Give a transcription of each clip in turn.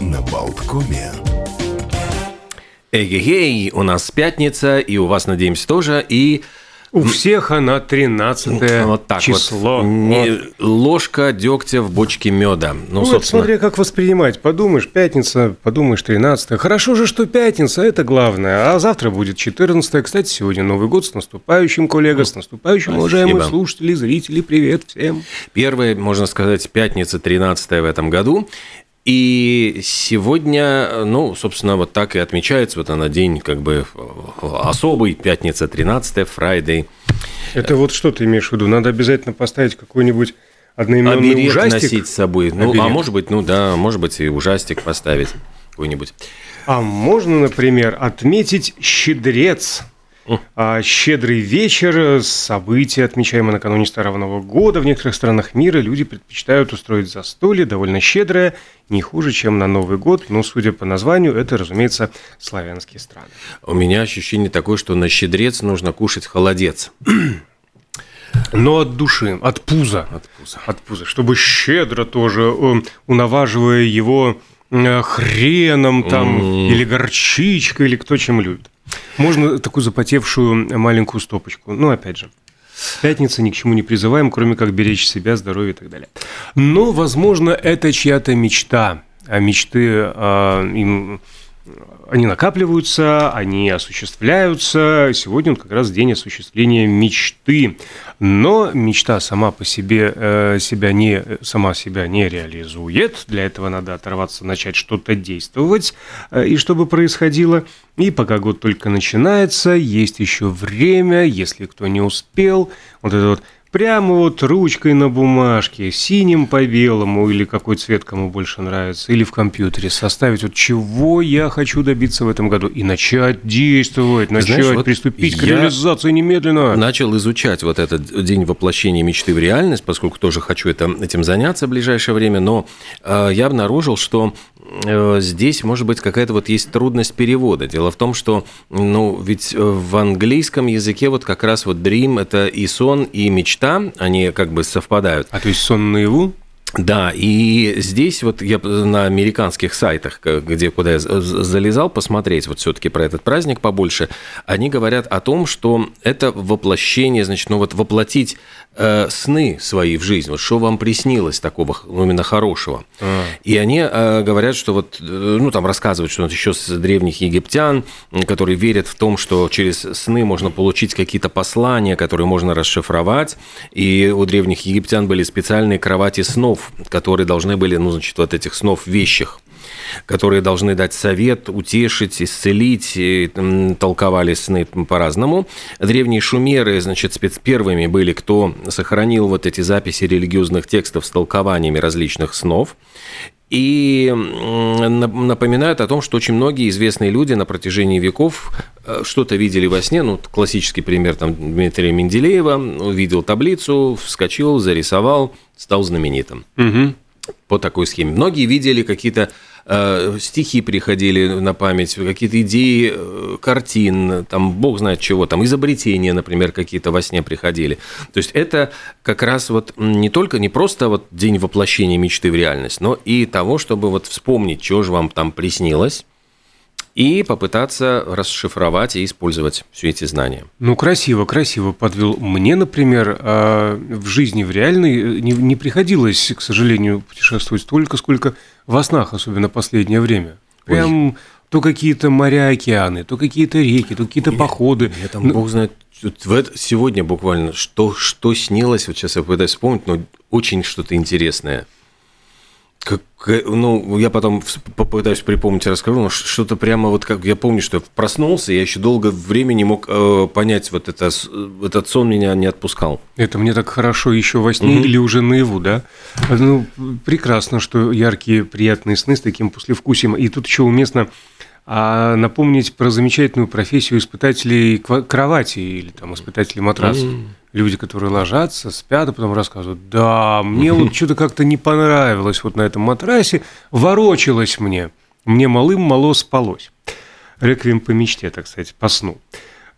на Болткоме. Эгегей, у нас пятница, и у вас, надеемся, тоже, и У всех она 13 вот так число. вот. Не- ложка дегтя в бочке меда. Ну, Ну, вот собственно, смотря как воспринимать. Подумаешь, пятница, подумаешь, 13 Хорошо же, что пятница, это главное. А завтра будет 14 Кстати, сегодня Новый год с наступающим, коллега, с наступающим, Спасибо. уважаемые слушатели, зрители. Привет всем. первая, можно сказать, пятница 13 в этом году. И сегодня, ну, собственно, вот так и отмечается. Вот она день как бы особый, пятница 13 Friday. Это вот что ты имеешь в виду? Надо обязательно поставить какой-нибудь одноименный Оберег ужастик. носить с собой. Ну, а Оберег. может быть, ну да, может быть, и ужастик поставить какой-нибудь. А можно, например, отметить щедрец. А, Щедрый вечер, событие, отмечаемое накануне Старого Нового года. В некоторых странах мира люди предпочитают устроить застолье, довольно щедрое, не хуже, чем на Новый год. Но, судя по названию, это, разумеется, славянские страны. У меня ощущение такое, что на щедрец нужно кушать холодец. Но от души, от пуза. От пуза. От пуза. Чтобы щедро тоже, э, унаваживая его э, хреном там, М. или горчичкой, или кто чем любит. Можно такую запотевшую маленькую стопочку. Ну, опять же, пятница ни к чему не призываем, кроме как беречь себя, здоровье и так далее. Но, возможно, это чья-то мечта. А мечты а, им они накапливаются, они осуществляются. Сегодня вот как раз день осуществления мечты. Но мечта сама по себе э, себя не, сама себя не реализует. Для этого надо оторваться, начать что-то действовать. э, И чтобы происходило. И пока год только начинается, есть еще время, если кто не успел. Вот это вот Прямо вот ручкой на бумажке, синим по белому, или какой цвет кому больше нравится, или в компьютере составить, вот чего я хочу добиться в этом году, и начать действовать, начать Знаешь, вот приступить к реализации немедленно. Начал изучать вот этот день воплощения мечты в реальность, поскольку тоже хочу это, этим заняться в ближайшее время, но э, я обнаружил, что здесь, может быть, какая-то вот есть трудность перевода. Дело в том, что, ну, ведь э, в английском языке вот как раз вот dream – это и сон, и мечта, они как бы совпадают. А то есть сон наяву? Да, и здесь вот я на американских сайтах, где куда я залезал посмотреть вот все-таки про этот праздник побольше, они говорят о том, что это воплощение, значит, ну вот воплотить э, сны свои в жизнь, вот что вам приснилось такого ну, именно хорошего. А. И они э, говорят, что вот, э, ну там рассказывают, что вот еще с древних египтян, которые верят в том, что через сны можно получить какие-то послания, которые можно расшифровать, и у древних египтян были специальные кровати снов, которые должны были, ну, значит, вот этих снов вещих, которые должны дать совет, утешить, исцелить, и, м, толковали сны по-разному. Древние шумеры, значит, спец первыми были, кто сохранил вот эти записи религиозных текстов с толкованиями различных снов. И напоминают о том, что очень многие известные люди на протяжении веков э, что-то видели во сне. Ну, классический пример там Дмитрия Менделеева. Увидел таблицу, вскочил, зарисовал, стал знаменитым Угу. по такой схеме. Многие видели какие-то э, стихи приходили на память, какие-то идеи э, картин, там бог знает чего, там изобретения, например, какие-то во сне приходили. То есть это как раз вот не только, не просто вот день воплощения мечты в реальность, но и того, чтобы вот вспомнить, что же вам там приснилось, и попытаться расшифровать и использовать все эти знания. Ну, красиво, красиво подвел. Мне, например, а, в жизни, в реальной, э, не, не приходилось, к сожалению, путешествовать столько, сколько во снах, особенно последнее время. Прям то какие-то моря, океаны, то какие-то реки, то какие-то походы. Я там, Ну, бог знает, сегодня буквально, что, что снилось, вот сейчас я пытаюсь вспомнить, но очень что-то интересное. Как, ну, я потом попытаюсь припомнить и расскажу, но что-то прямо вот как... Я помню, что я проснулся, я еще долго времени не мог э, понять, вот это, этот сон меня не отпускал. Это мне так хорошо еще во сне Мгм. или уже наяву, да? Ну, прекрасно, что яркие, приятные сны с таким послевкусием. И тут еще уместно а, напомнить про замечательную профессию испытателей кровати или там испытателей матраса. М. Люди, которые ложатся, спят, а потом рассказывают, да, мне вот что-то как-то не понравилось вот на этом матрасе, ворочалось мне, мне малым-мало спалось. Реквием по мечте, так сказать, по сну.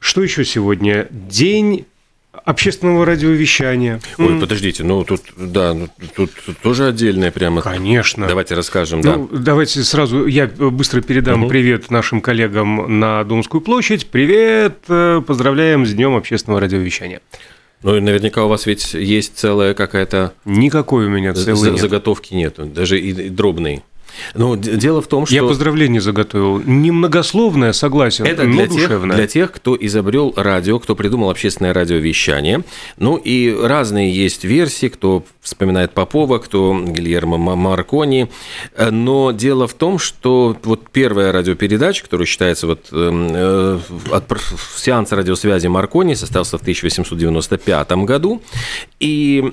Что еще сегодня? День общественного радиовещания. Ой, подождите, ну тут, да, ну, тут, тут тоже отдельное прямо. Конечно. Давайте расскажем, ну, да. Давайте сразу, я быстро передам угу. привет нашим коллегам на Думскую площадь. Привет, э, поздравляем с Днем общественного радиовещания. Ну и наверняка у вас ведь есть целая какая-то... Никакой у меня целой нет. Заготовки нету, даже и, и дробной. Ну, дело в том, что... Я поздравление заготовил. Немногословное, согласен, Это для, тех, для тех, кто изобрел радио, кто придумал общественное радиовещание. Ну, и разные есть версии, кто вспоминает Попова, кто Гильермо Маркони. Но дело в том, что вот первая радиопередача, которая считается вот эм, э, от сеанса радиосвязи Маркони, состоялся в 1895 году. И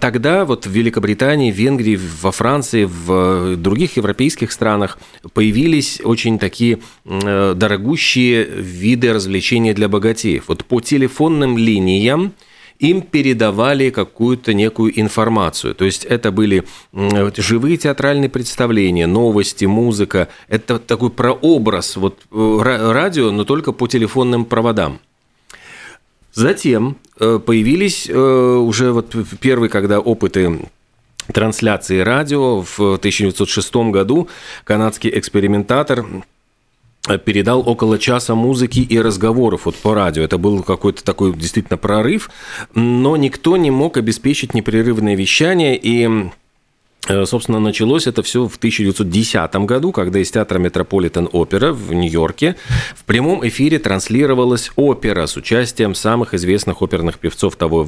тогда вот в Великобритании, в Венгрии, во Франции, в других европейских странах появились очень такие э, дорогущие виды развлечения для богатеев. Вот по телефонным линиям им передавали какую-то некую информацию. То есть это были живые театральные представления, новости, музыка. Это такой прообраз вот э, радио, но только по телефонным проводам. Затем э, появились уже вот первые, когда опыты трансляции радио в 1906 году канадский экспериментатор передал около часа музыки и разговоров вот по радио. Это был какой-то такой действительно прорыв, но никто не мог обеспечить непрерывное вещание, и Э, собственно, началось это все в 1910 году, когда из театра Метрополитен Опера в Нью-Йорке в прямом эфире транслировалась опера с участием самых известных оперных певцов того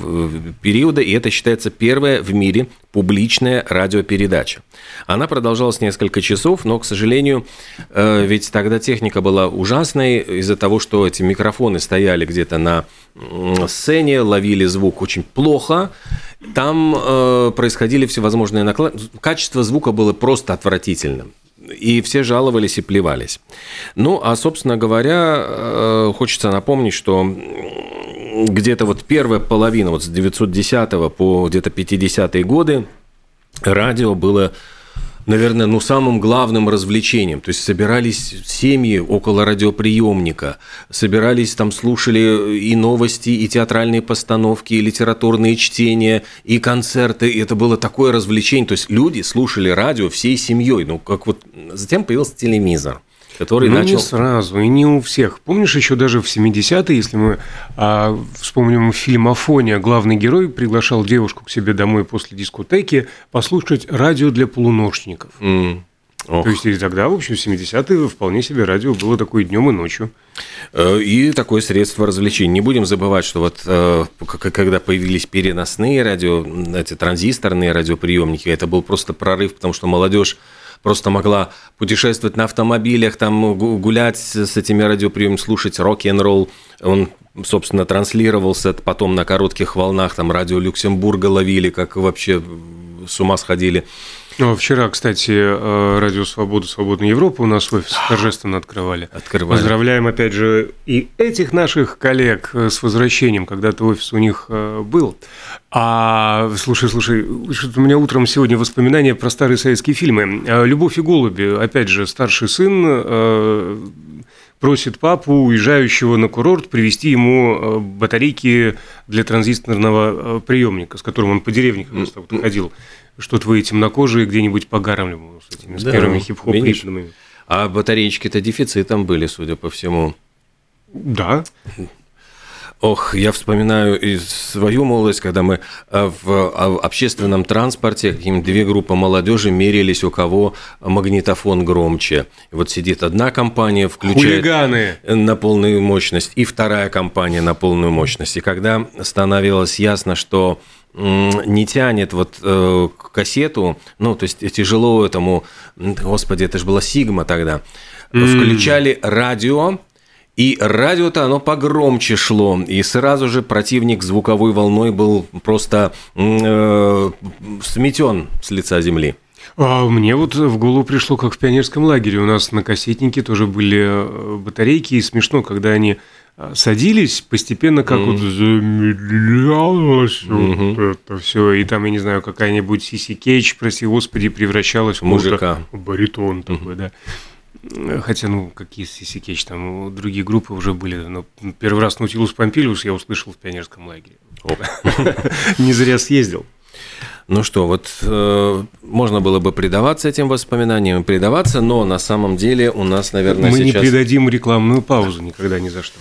периода, и это считается первая в мире публичная радиопередача. Она продолжалась несколько часов, но, к сожалению, э, ведь тогда техника была ужасной из-за того, что эти микрофоны стояли где-то на сцене, ловили звук очень плохо, там э, происходили всевозможные наклады. Качество звука было просто отвратительным. И все жаловались и плевались. Ну, а, собственно говоря, э, хочется напомнить, что где-то вот первая половина, вот с 910 по где-то 50-е годы, радио было наверное, ну, самым главным развлечением. То есть собирались семьи около радиоприемника, собирались там, слушали и новости, и театральные постановки, и литературные чтения, и концерты. И это было такое развлечение. То есть люди слушали радио всей семьей. Ну, как вот затем появился телевизор который ну, начал... не сразу, и не у всех. Помнишь, еще даже в 70-е, если мы а, вспомним фильм «Афония», главный герой приглашал девушку к себе домой после дискотеки послушать радио для полуношников. Mm. Ох. То есть и тогда, в общем, в 70-е вполне себе радио было такое днем и ночью. Э, и такое средство развлечения. Не будем забывать, что вот э, когда появились переносные радио, эти транзисторные радиоприемники, это был просто прорыв, потому что молодежь просто могла путешествовать на автомобилях, там гулять с этими радиоприемами, слушать рок-н-ролл. Он, собственно, транслировался потом на коротких волнах, там радио Люксембурга ловили, как вообще с ума сходили. Ну, вчера, кстати, э, Радио Свобода, Свободная Европа у нас офис торжественно открывали. Открывали. Поздравляем, опять же, и этих наших коллег э, с возвращением. Когда-то офис у них э, был. А, слушай, слушай, у меня утром сегодня воспоминания про старые советские фильмы. «Любовь и голуби», опять же, старший сын просит папу, уезжающего на курорт, привезти ему батарейки для транзисторного приемника, с которым он по деревне раз вот ходил что-то вы темнокожие где-нибудь по гарам с этими, с да, первыми хип-хоп ритмами. А батареечки-то дефицитом были, судя по всему. Да. Ох, я вспоминаю и свою молодость, когда мы э, в а, общественном транспорте, каким две группы молодежи мерились, у кого магнитофон громче. Вот сидит одна компания, включает Хулиганы. на полную мощность, и вторая компания на полную мощность. И когда становилось ясно, что не тянет вот э, кассету, ну, то есть тяжело этому, господи, это же была Сигма тогда, mm. включали радио, и радио-то оно погромче шло, и сразу же противник звуковой волной был просто э, сметен с лица земли. А мне вот в голову пришло, как в пионерском лагере. У нас на кассетнике тоже были э, батарейки, и смешно, когда они садились, постепенно как mm-hmm. вот замедлялось mm-hmm. вот это все, и там, я не знаю, какая-нибудь Сиси Кейдж, прости господи, превращалась в мужика. баритон такой, mm-hmm. да. Хотя, ну, какие Сиси Кетч, там другие группы уже были. Но первый раз Наутилус Помпилиус я услышал в пионерском лагере. Не зря съездил. Ну что, вот э, можно было бы предаваться этим воспоминаниям, предаваться, но на самом деле у нас, наверное, Мы сейчас... не придадим рекламную паузу никогда ни за что.